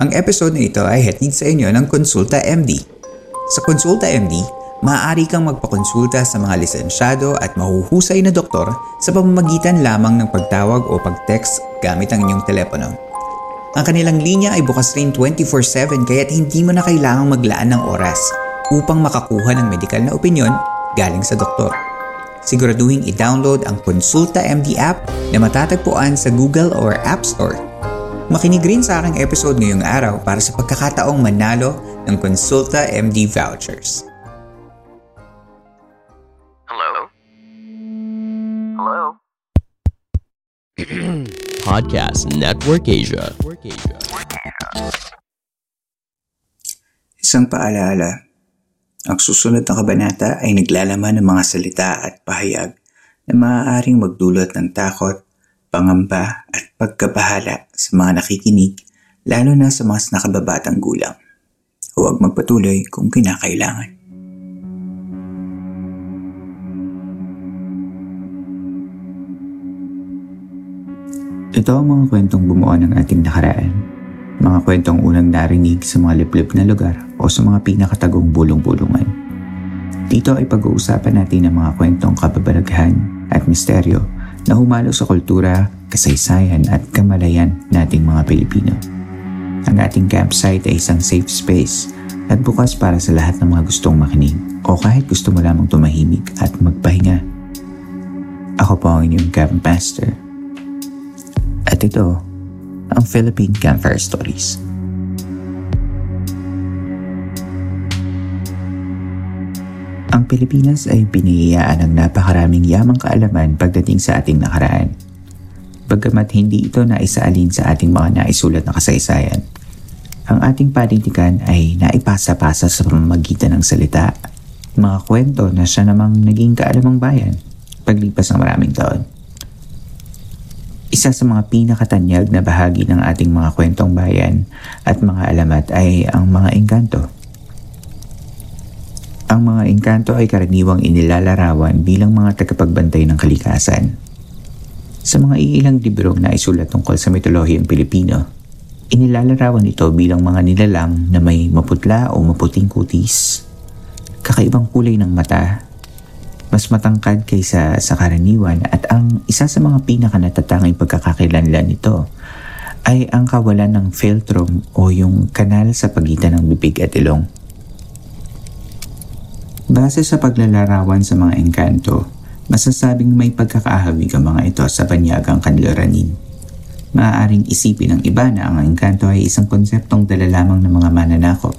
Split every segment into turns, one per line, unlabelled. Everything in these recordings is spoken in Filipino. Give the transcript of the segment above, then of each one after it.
Ang episode na ito ay hatid sa inyo ng Konsulta MD. Sa Konsulta MD, maaari kang magpakonsulta sa mga lisensyado at mahuhusay na doktor sa pamamagitan lamang ng pagtawag o pag-text gamit ang inyong telepono. Ang kanilang linya ay bukas rin 24-7 kaya't hindi mo na kailangang maglaan ng oras upang makakuha ng medikal na opinyon galing sa doktor. Siguraduhin i-download ang Konsulta MD app na matatagpuan sa Google or App Store. Makinig rin sa aking episode ngayong araw para sa pagkakataong manalo ng Konsulta MD vouchers.
Hello? Hello?
Podcast Network Asia.
Isang paalaala. Ang susunod na kabanata ay naglalaman ng mga salita at pahayag na maaaring magdulot ng takot, pangamba at pagkabahala sa mga nakikinig lalo na sa mas nakababatang gulang. Huwag magpatuloy kung kinakailangan. Ito ang mga kwentong bumuo ng ating nakaraan. Mga kwentong unang narinig sa mga liblib na lugar o sa mga pinakatagong bulong-bulungan. Dito ay pag-uusapan natin ang mga kwentong kababalaghan at misteryo na humalo sa kultura, kasaysayan at kamalayan nating mga Pilipino. Ang ating campsite ay isang safe space at bukas para sa lahat ng mga gustong makinig o kahit gusto mo lamang tumahimik at magpahinga. Ako po ang inyong camp master. At ito, ang Philippine Campfire Stories. Ang Pilipinas ay pinihiyaan ng napakaraming yamang kaalaman pagdating sa ating nakaraan. Bagamat hindi ito naisaalin sa ating mga naisulat na kasaysayan, ang ating panindigan ay naipasa-pasa sa pamamagitan ng salita, mga kwento na siya namang naging kaalamang bayan paglipas ng maraming taon. Isa sa mga pinakatanyag na bahagi ng ating mga kwentong bayan at mga alamat ay ang mga engkanto. Ang mga engkanto ay karaniwang inilalarawan bilang mga tagapagbantay ng kalikasan. Sa mga iilang librong na isulat tungkol sa mitolohiyang Pilipino, inilalarawan ito bilang mga nilalang na may maputla o maputing kutis, kakaibang kulay ng mata, mas matangkad kaysa sa karaniwan at ang isa sa mga pinakanatatanging pagkakakilanlan nito ay ang kawalan ng philtrum o yung kanal sa pagitan ng bibig at ilong. Base sa paglalarawan sa mga engkanto, masasabing may pagkakahawig ang mga ito sa banyagang kanluranin. Maaaring isipin ng iba na ang engkanto ay isang konseptong dala lamang ng mga mananakop.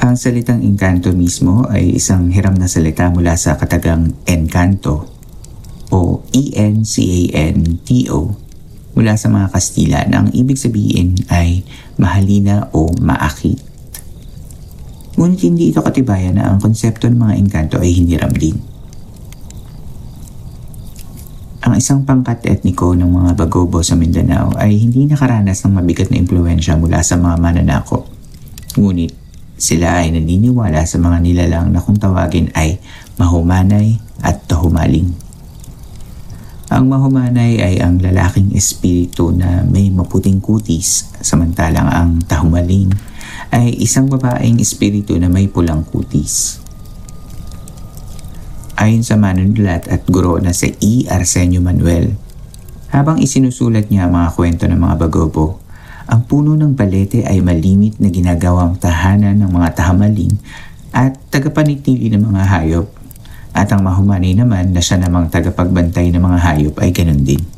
Ang salitang engkanto mismo ay isang hiram na salita mula sa katagang encanto o E-N-C-A-N-T-O mula sa mga Kastila na ang ibig sabihin ay mahalina o maakit. Ngunit hindi ito katibayan na ang konsepto ng mga engkanto ay hiniram din. Ang isang pangkat etniko ng mga Bagobo sa Mindanao ay hindi nakaranas ng mabigat na impluensya mula sa mga mananakop. Ngunit sila ay naniniwala sa mga nilalang na kung tawagin ay mahumanay at tahumaling. Ang mahumanay ay ang lalaking espiritu na may maputing kutis samantalang ang tahumaling ay isang babaeng espiritu na may pulang kutis. Ayon sa manunulat at guro na si E. Arsenio Manuel, habang isinusulat niya ang mga kwento ng mga bagobo, ang puno ng balete ay malimit na ginagawang tahanan ng mga tahamaling at tagapanitili ng mga hayop at ang mahumanay naman na siya namang tagapagbantay ng mga hayop ay ganun din.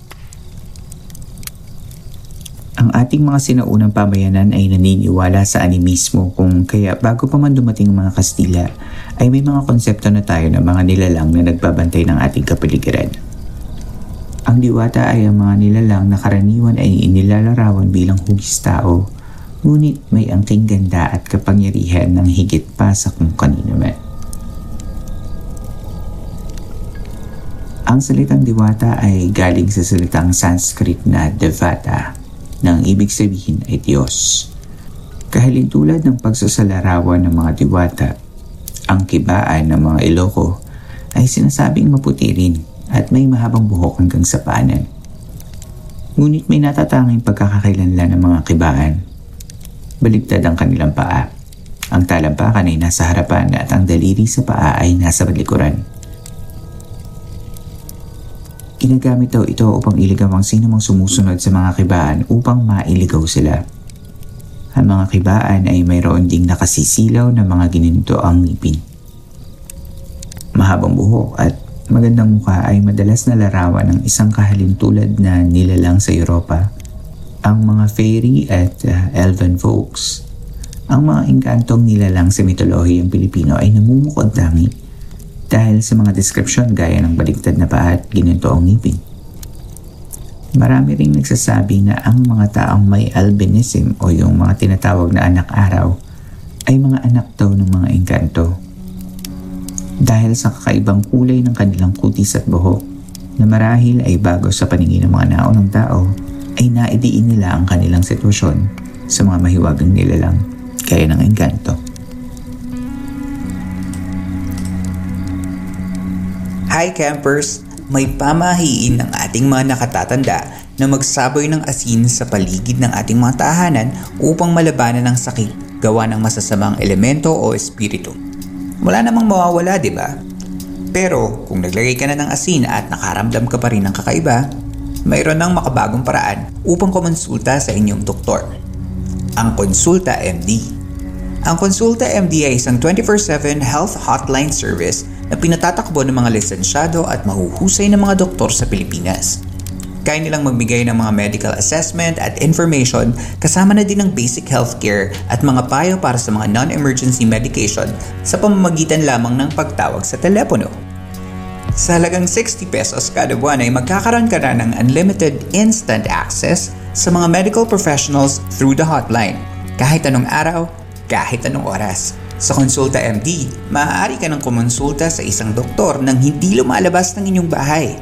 Ang ating mga sinaunang pamayanan ay naniniwala sa animismo kung kaya bago pa man dumating ang mga Kastila ay may mga konsepto na tayo ng mga nilalang na nagbabantay ng ating kapaligiran. Ang diwata ay ang mga nilalang na karaniwan ay inilalarawan bilang hugis tao, ngunit may angking ganda at kapangyarihan ng higit pa sa kung kanino man. Ang salitang diwata ay galing sa salitang Sanskrit na devata, na ang ibig sabihin ay Diyos. Kahilintulad ng pagsasalarawan ng mga diwata, ang kibaan ng mga Iloko ay sinasabing maputi rin at may mahabang buhok hanggang sa paanan. Ngunit may natatanging pagkakakilanlan ng mga kibaan. Baligtad ang kanilang paa. Ang talampakan ay nasa harapan at ang daliri sa paa ay nasa balikuran. Ginagamit daw ito upang iligaw ang sinumang sumusunod sa mga kibaan upang mailigaw sila. Ang mga kibaan ay mayroon ding nakasisilaw na mga gininto ang ngipin. Mahabang buhok at magandang mukha ay madalas na larawan ng isang kahalintulad na nilalang sa Europa, ang mga fairy at uh, elven folks. Ang mga engkantong nilalang sa mitolohiyang Pilipino ay namumukod tangi dahil sa mga description gaya ng baligtad na paa at gininto ang ngipin. Marami ring nagsasabi na ang mga taong may albinism o yung mga tinatawag na anak araw ay mga anak daw ng mga engkanto. Dahil sa kakaibang kulay ng kanilang kutis at buhok na marahil ay bago sa paningin ng mga naunang tao ay naidiin nila ang kanilang sitwasyon sa mga mahiwagang nilalang kaya ng engkanto. Hi campers! May pamahiin ng ating mga nakatatanda na magsaboy ng asin sa paligid ng ating mga tahanan upang malabanan ng sakit gawa ng masasamang elemento o espiritu. Wala namang mawawala, di ba? Pero kung naglagay ka na ng asin at nakaramdam ka pa rin ng kakaiba, mayroon ng makabagong paraan upang kumonsulta sa inyong doktor. Ang Konsulta MD. Ang Konsulta MD ay isang 24-7 health hotline service na pinatatakbo ng mga lisensyado at mahuhusay ng mga doktor sa Pilipinas. Kaya nilang magbigay ng mga medical assessment at information kasama na din ng basic healthcare at mga payo para sa mga non-emergency medication sa pamamagitan lamang ng pagtawag sa telepono. Sa halagang 60 pesos kada buwan ay magkakaroon ka na ng unlimited instant access sa mga medical professionals through the hotline kahit anong araw, kahit anong oras. Sa Konsulta MD, maaari ka ng kumonsulta sa isang doktor nang hindi lumalabas ng inyong bahay.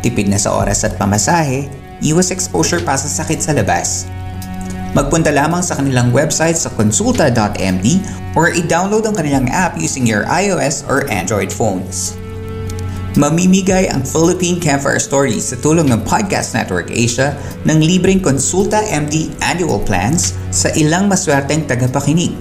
Tipid na sa oras at pamasahe, iwas exposure pa sa sakit sa labas. Magpunta lamang sa kanilang website sa konsulta.md or i-download ang kanilang app using your iOS or Android phones. Mamimigay ang Philippine Campfire Stories sa tulong ng Podcast Network Asia ng libreng Konsulta MD annual plans sa ilang maswerteng tagapakinig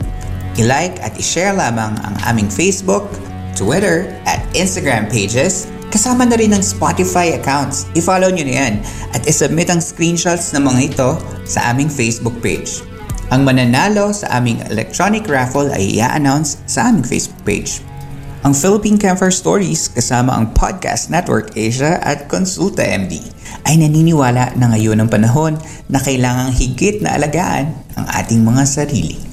I-like at i-share lamang ang aming Facebook, Twitter, at Instagram pages kasama na rin ng Spotify accounts. I-follow nyo na yan at isubmit ang screenshots ng mga ito sa aming Facebook page. Ang mananalo sa aming electronic raffle ay i-announce sa aming Facebook page. Ang Philippine Camper Stories kasama ang Podcast Network Asia at Consulta MD ay naniniwala na ngayon ang panahon na kailangang higit na alagaan ang ating mga sarili.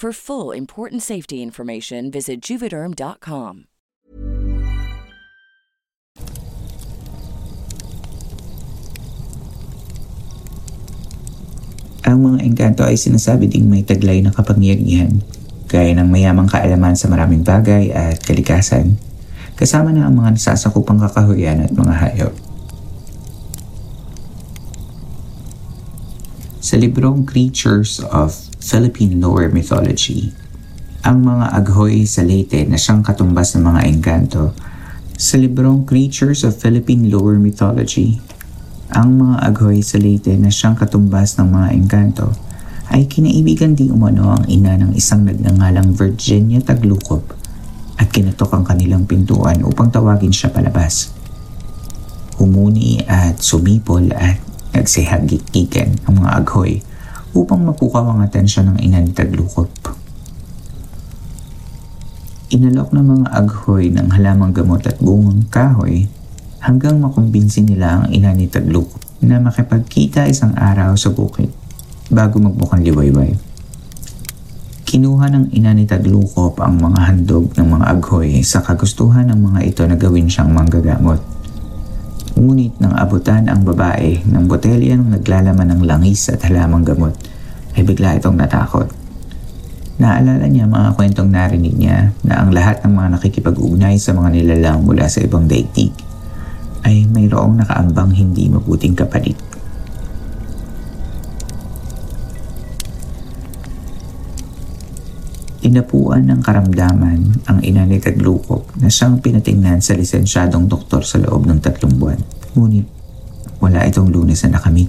For full important safety information, visit juvederm.com.
Ang mga engkanto ay sinasabi ding may taglay na kapangyarihan, gaya ng mayamang kaalaman sa maraming bagay at kalikasan, kasama na ang mga nasasakupang kakahuyan at mga hayop. Sa librong Creatures of Philippine Lower Mythology, ang mga aghoy sa Leyte na siyang katumbas ng mga engkanto. Sa librong Creatures of Philippine Lower Mythology, ang mga aghoy sa Leyte na siyang katumbas ng mga engkanto ay kinaibigan di umano ang ina ng isang nagngangalang Virginia Taglukop at kinatok ang kanilang pintuan upang tawagin siya palabas. Humuni at sumipol at nagsihagikikan ang mga aghoy upang mapukaw ang atensyon ng ina ni Taglukop. Inalok ng mga aghoy ng halamang gamot at bungang kahoy hanggang makumbinsi nila ang ina ni Taglukop na makipagkita isang araw sa bukid bago magbukang liwayway. Kinuha ng ina ni Taglukop ang mga handog ng mga aghoy sa kagustuhan ng mga ito na gawin siyang manggagamot. Ngunit nang abutan ang babae ng botelya ng naglalaman ng langis at halamang gamot, ay bigla itong natakot. Naalala niya mga kwentong narinig niya na ang lahat ng mga nakikipag-ugnay sa mga nilalang mula sa ibang daigdig ay mayroong nakaambang hindi mabuting kapalit. Tinapuan ng karamdaman ang ina ni Taglukop na siyang pinatingnan sa lisensyadong doktor sa loob ng tatlong buwan. Ngunit wala itong lunes na nakamit.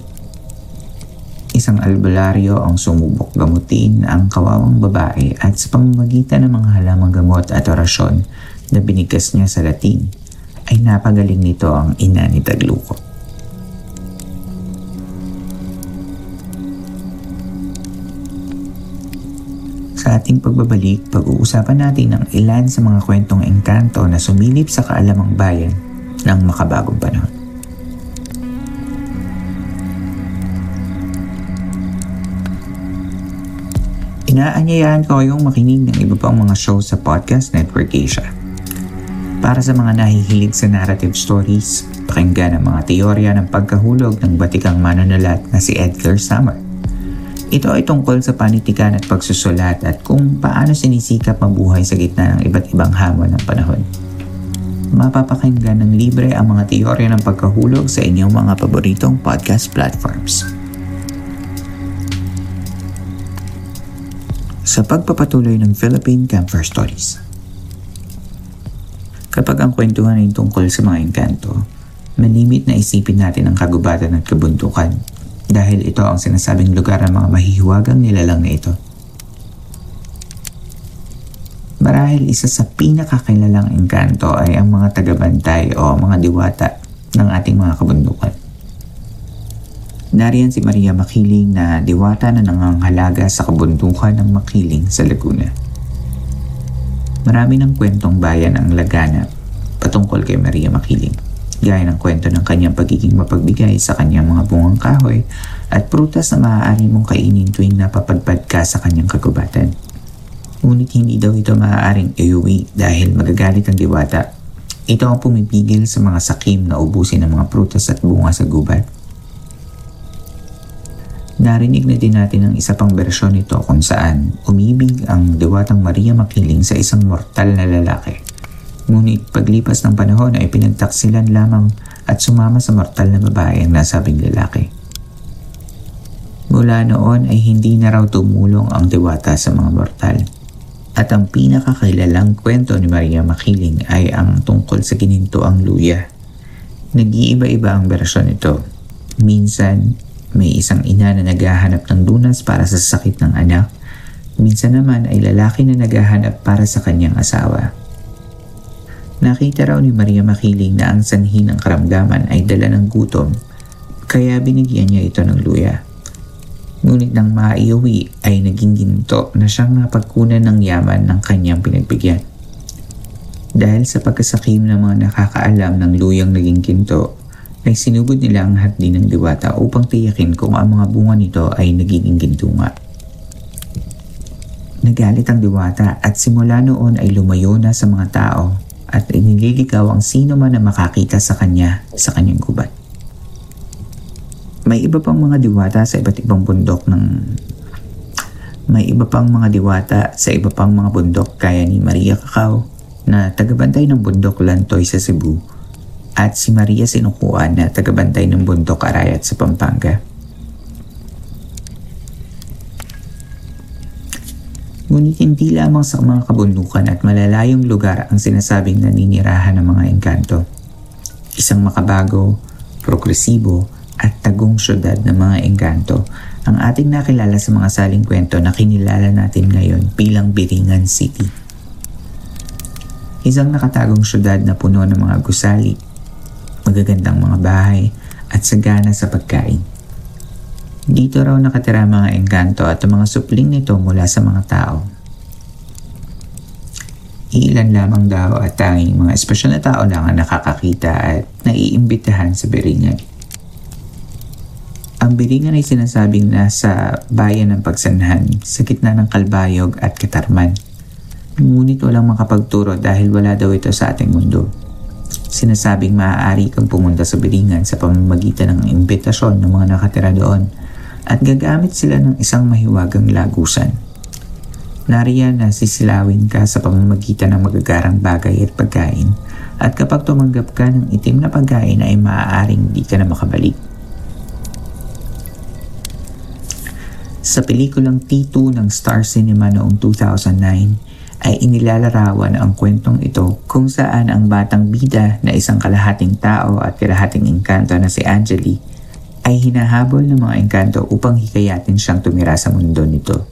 Isang albularyo ang sumubok gamutin ang kawawang babae at sa pamamagitan ng mga halamang gamot at orasyon na binigkas niya sa Latin ay napagaling nito ang ina ni Taglukop. Ating pagbabalik, pag-uusapan natin ang ilan sa mga kwentong engkanto na sumilip sa kaalamang bayan ng makabagong panahon. Inaanyayahan ko kayong makinig ng iba pang mga show sa Podcast Network Asia. Para sa mga nahihilig sa narrative stories, pakinggan ang mga teorya ng pagkahulog ng batikang manunulat na si Edgar Summer. Ito ay tungkol sa panitikan at pagsusulat at kung paano sinisikap mabuhay sa gitna ng iba't ibang hamon ng panahon. Mapapakinggan ng libre ang mga teorya ng pagkahulog sa inyong mga paboritong podcast platforms. Sa pagpapatuloy ng Philippine Camper Stories Kapag ang kwentuhan ay tungkol sa mga engkanto, manimit na isipin natin ang kagubatan at kabuntukan dahil ito ang sinasabing lugar ng mga mahihiwagang nilalang na ito. Marahil isa sa pinakakilalang engkanto ay ang mga tagabantay o mga diwata ng ating mga kabundukan. Nariyan si Maria Makiling na diwata na nanganghalaga sa kabundukan ng Makiling sa Laguna. Marami ng kwentong bayan ang laganap patungkol kay Maria Makiling, gaya ng kwento ng kanyang pagiging mapagbigay sa kanyang mga bungang kahoy at prutas na maaari mong kainin tuwing napapadpad ka sa kanyang kagubatan. Ngunit hindi daw ito maaaring iuwi dahil magagalit ang diwata. Ito ang pumipigil sa mga sakim na ubusin ng mga prutas at bunga sa gubat. Narinig na din natin ang isa pang bersyon nito kung saan umibig ang diwatang Maria Makiling sa isang mortal na lalaki. Ngunit paglipas ng panahon ay pinagtaksilan lamang at sumama sa mortal na babae ang nasabing lalaki. Mula noon ay hindi na raw tumulong ang diwata sa mga mortal. At ang pinakakilalang kwento ni Maria Makiling ay ang tungkol sa ginintoang luya. Nag-iiba-iba ang bersyon nito. Minsan, may isang ina na naghahanap ng lunas para sa sakit ng anak Minsan naman ay lalaki na naghahanap para sa kanyang asawa. Nakita raw ni Maria Makiling na ang sanhi ng karamdaman ay dala ng gutom, kaya binigyan niya ito ng luya. Ngunit nang maiuwi ay naging ginto na siyang napagkunan ng yaman ng kanyang pinagbigyan. Dahil sa pagkasakim ng mga nakakaalam ng luyang naging ginto, ay sinugod nila ang hardin ng diwata upang tiyakin kung ang mga bunga nito ay nagiging ginto nga. Nagalit ang diwata at simula noon ay lumayo na sa mga tao at inililigaw ang sino man na makakita sa kanya sa kanyang gubat. May iba pang mga diwata sa iba't ibang bundok ng may iba pang mga diwata sa iba pang mga bundok kaya ni Maria Cacao na tagabantay ng bundok Lantoy sa Cebu at si Maria Sinukuan na tagabantay ng bundok Arayat sa Pampanga. Ngunit hindi lamang sa mga kabundukan at malalayong lugar ang sinasabing naninirahan ng mga engkanto. Isang makabago, progresibo at tagong syudad ng mga engkanto ang ating nakilala sa mga saling kwento na kinilala natin ngayon bilang Biringan City. Isang nakatagong syudad na puno ng mga gusali, magagandang mga bahay at sagana sa pagkain. Dito raw nakatira mga engkanto at mga supling nito mula sa mga tao. Ilan lamang daw at tanging mga espesyal na tao lang ang nakakakita at naiimbitahan sa Biringan. Ang Biringan ay sinasabing nasa bayan ng Pagsanhan sa gitna ng Kalbayog at Katarman. Ngunit walang makapagturo dahil wala daw ito sa ating mundo. Sinasabing maaari kang pumunta sa Biringan sa pamamagitan ng imbitasyon ng mga nakatira doon – at gagamit sila ng isang mahiwagang lagusan. Nariyan na sisilawin ka sa pamamagitan ng magagarang bagay at pagkain at kapag tumanggap ka ng itim na pagkain ay maaaring hindi ka na makabalik. Sa pelikulang T2 ng Star Cinema noong 2009 ay inilalarawan ang kwentong ito kung saan ang batang bida na isang kalahating tao at kalahating engkanto na si Angeli ay hinahabol ng mga engkanto upang hikayatin siyang tumira sa mundo nito.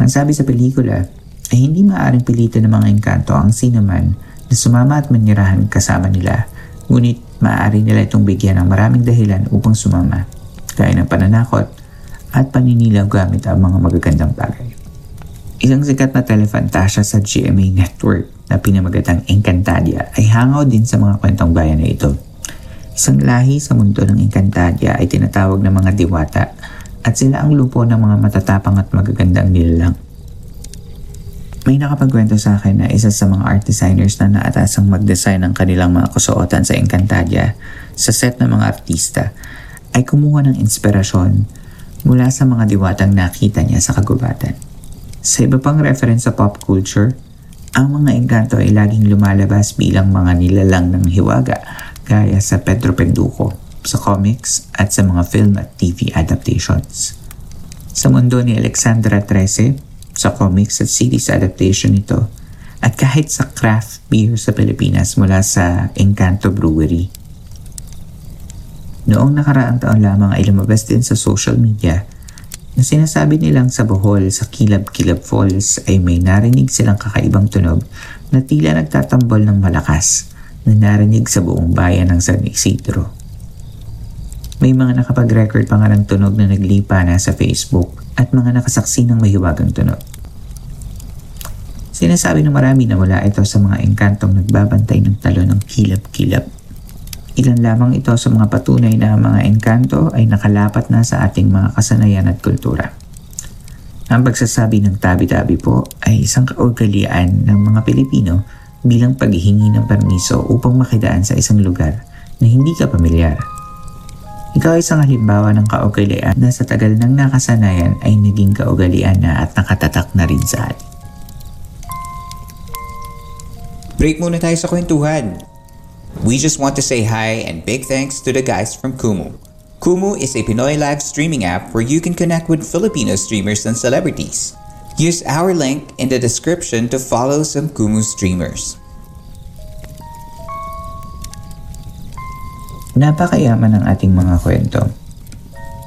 Ang sabi sa pelikula ay hindi maaaring pilitin ng mga engkanto ang sinuman na sumama at manirahan kasama nila, ngunit maaari nila itong bigyan ng maraming dahilan upang sumama, gaya ng pananakot at paninilaw gamit ang mga magagandang bagay. Isang sikat na telefantasya sa GMA Network na pinamagatang Encantadia ay hangaw din sa mga kwentong bayan na ito Isang lahi sa mundo ng Encantadia ay tinatawag ng mga diwata at sila ang lupo ng mga matatapang at magagandang nilalang. May nakapagkwento sa akin na isa sa mga art designers na naatasang mag-design ng kanilang mga kusuotan sa Encantadia sa set ng mga artista ay kumuha ng inspirasyon mula sa mga diwatang nakita niya sa kagubatan. Sa iba pang reference sa pop culture, ang mga engkanto ay laging lumalabas bilang mga nilalang ng hiwaga gaya sa Pedro Penduko sa comics at sa mga film at TV adaptations. Sa mundo ni Alexandra Trece, sa comics at series adaptation nito, at kahit sa craft beer sa Pilipinas mula sa Encanto Brewery. Noong nakaraang taon lamang ay lumabas din sa social media na sinasabi nilang sa Bohol sa Kilab-Kilab Falls ay may narinig silang kakaibang tunog na tila nagtatambol ng malakas na narinig sa buong bayan ng San Isidro. May mga nakapag-record pa nga ng tunog na naglipa na sa Facebook at mga nakasaksi ng mahiwagang tunog. Sinasabi ng marami na wala ito sa mga engkantong nagbabantay ng talo ng kilap-kilap. Ilan lamang ito sa mga patunay na mga engkanto ay nakalapat na sa ating mga kasanayan at kultura. Ang pagsasabi ng tabi-tabi po ay isang kaugalian ng mga Pilipino bilang paghihingi ng permiso upang makidaan sa isang lugar na hindi ka pamilyar. Ikaw ay isang halimbawa ng kaugalian na sa tagal ng nakasanayan ay naging kaugalian na at nakatatak na rin sa atin.
Break muna tayo sa kwentuhan. We just want to say hi and big thanks to the guys from Kumu. Kumu is a Pinoy live streaming app where you can connect with Filipino streamers and celebrities. Use our link in the description to follow some Kumu streamers.
Napakayaman ng ating mga kwento.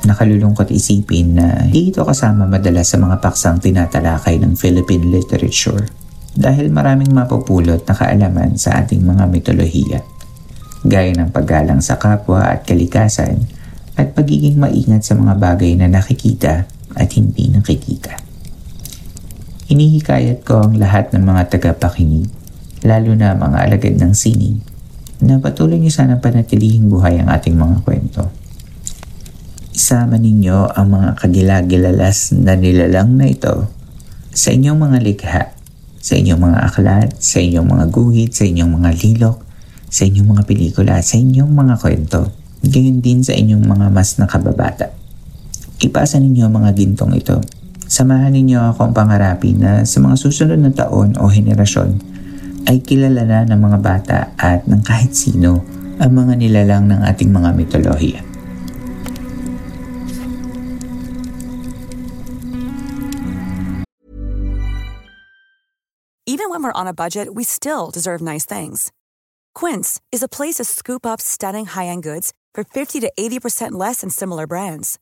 Nakalulungkot isipin na hindi ito kasama madalas sa mga paksang tinatalakay ng Philippine literature dahil maraming mapupulot na kaalaman sa ating mga mitolohiya gaya ng paggalang sa kapwa at kalikasan at pagiging maingat sa mga bagay na nakikita at hindi nakikita. Hinihikayat ko ang lahat ng mga tagapakinig, lalo na mga alagad ng sining, na patuloy niyo sana panatilihing buhay ang ating mga kwento. Isama ninyo ang mga kagilagilalas na nilalang na ito sa inyong mga likha, sa inyong mga aklat, sa inyong mga guhit, sa inyong mga lilok, sa inyong mga pelikula, sa inyong mga kwento, gayon din sa inyong mga mas nakababata. Ipasa ninyo ang mga gintong ito. Samahan ninyo ako ang pangarapin na sa mga susunod na taon o henerasyon ay kilala na ng mga bata at ng kahit sino ang mga nilalang ng ating mga mitolohiya.
Even when we're on a budget, we still deserve nice things. Quince is a place to scoop up stunning high-end goods for 50 to 80% less than similar brands.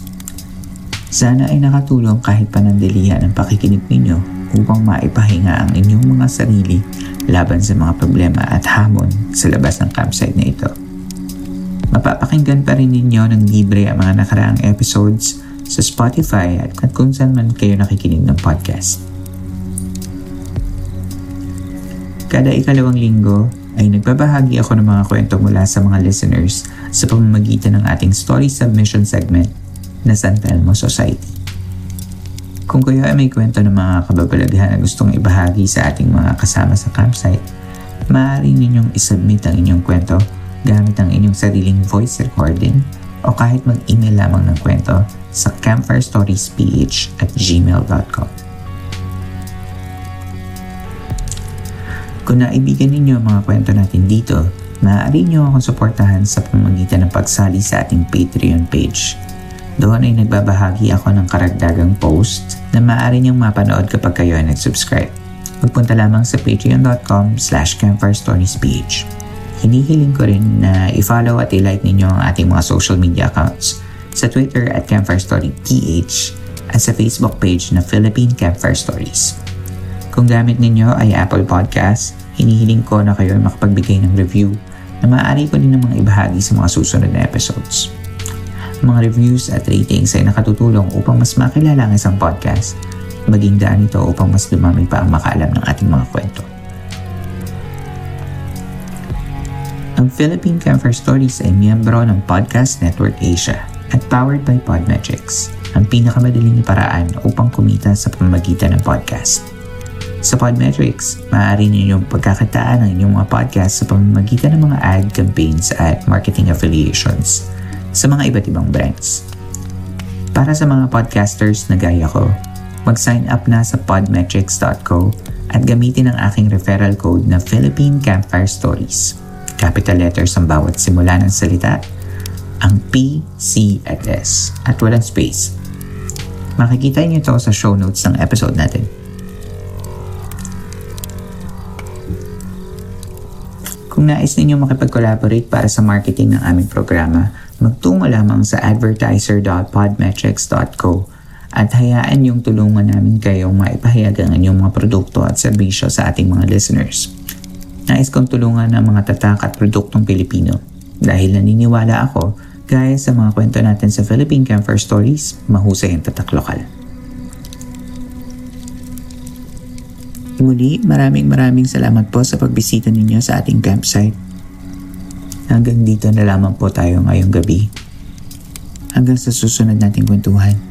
Sana ay nakatulong kahit panandalihan ang pakikinig ninyo upang maipahinga ang inyong mga sarili laban sa mga problema at hamon sa labas ng campsite na ito. Mapapakinggan pa rin ninyo ng libre ang mga nakaraang episodes sa Spotify at kung saan man kayo nakikinig ng podcast. Kada ikalawang linggo ay nagbabahagi ako ng mga kwento mula sa mga listeners sa pamamagitan ng ating story submission segment na San Telmo Society. Kung kayo ay may kwento ng mga kababalaghan na gustong ibahagi sa ating mga kasama sa campsite, maaari ninyong isubmit ang inyong kwento gamit ang inyong sariling voice recording o kahit mag-email lamang ng kwento sa campfirestoriesph at gmail.com. Kung naibigan ninyo ang mga kwento natin dito, maaari nyo akong suportahan sa pamamagitan ng pagsali sa ating Patreon page. Doon ay nagbabahagi ako ng karagdagang post na maaari niyong mapanood kapag kayo ay nag-subscribe. Magpunta lamang sa patreon.com slash campfirestoriesph. Hinihiling ko rin na i-follow at i-like ninyo ang ating mga social media accounts sa Twitter at Campfire Story PH at sa Facebook page na Philippine Campfire Stories. Kung gamit ninyo ay Apple Podcast, hinihiling ko na kayo ay makapagbigay ng review na maaari ko din namang ibahagi sa mga susunod na episodes. Mga reviews at ratings ay nakatutulong upang mas makilala ang isang podcast, maging daan ito upang mas dumami pa ang makaalam ng ating mga kwento. Ang Philippine Camper Stories ay miyembro ng Podcast Network Asia at powered by Podmetrics, ang pinakamadaling paraan upang kumita sa pamamagitan ng podcast. Sa Podmetrics, maaari ninyong pagkakataan ang inyong mga podcast sa pamamagitan ng mga ad campaigns at marketing affiliations sa mga iba't ibang brands. Para sa mga podcasters na gaya ko, mag-sign up na sa podmetrics.co at gamitin ang aking referral code na Philippine Campfire Stories. Capital letters ang bawat simula ng salita, ang P, C at S at walang space. Makikita niyo ito sa show notes ng episode natin. Kung nais ninyo makipag-collaborate para sa marketing ng aming programa, magtungo lamang sa advertiser.podmetrics.co at hayaan yung tulungan namin kayong maipahayag ang inyong mga produkto at serbisyo sa ating mga listeners. Nais kong tulungan ang mga tatak at produktong Pilipino dahil naniniwala ako gaya sa mga kwento natin sa Philippine Camper Stories, mahusay ang tatak lokal. Muli, maraming maraming salamat po sa pagbisita ninyo sa ating campsite. Hanggang dito na lamang po tayo ngayong gabi. Hanggang sa susunod nating kwentuhan.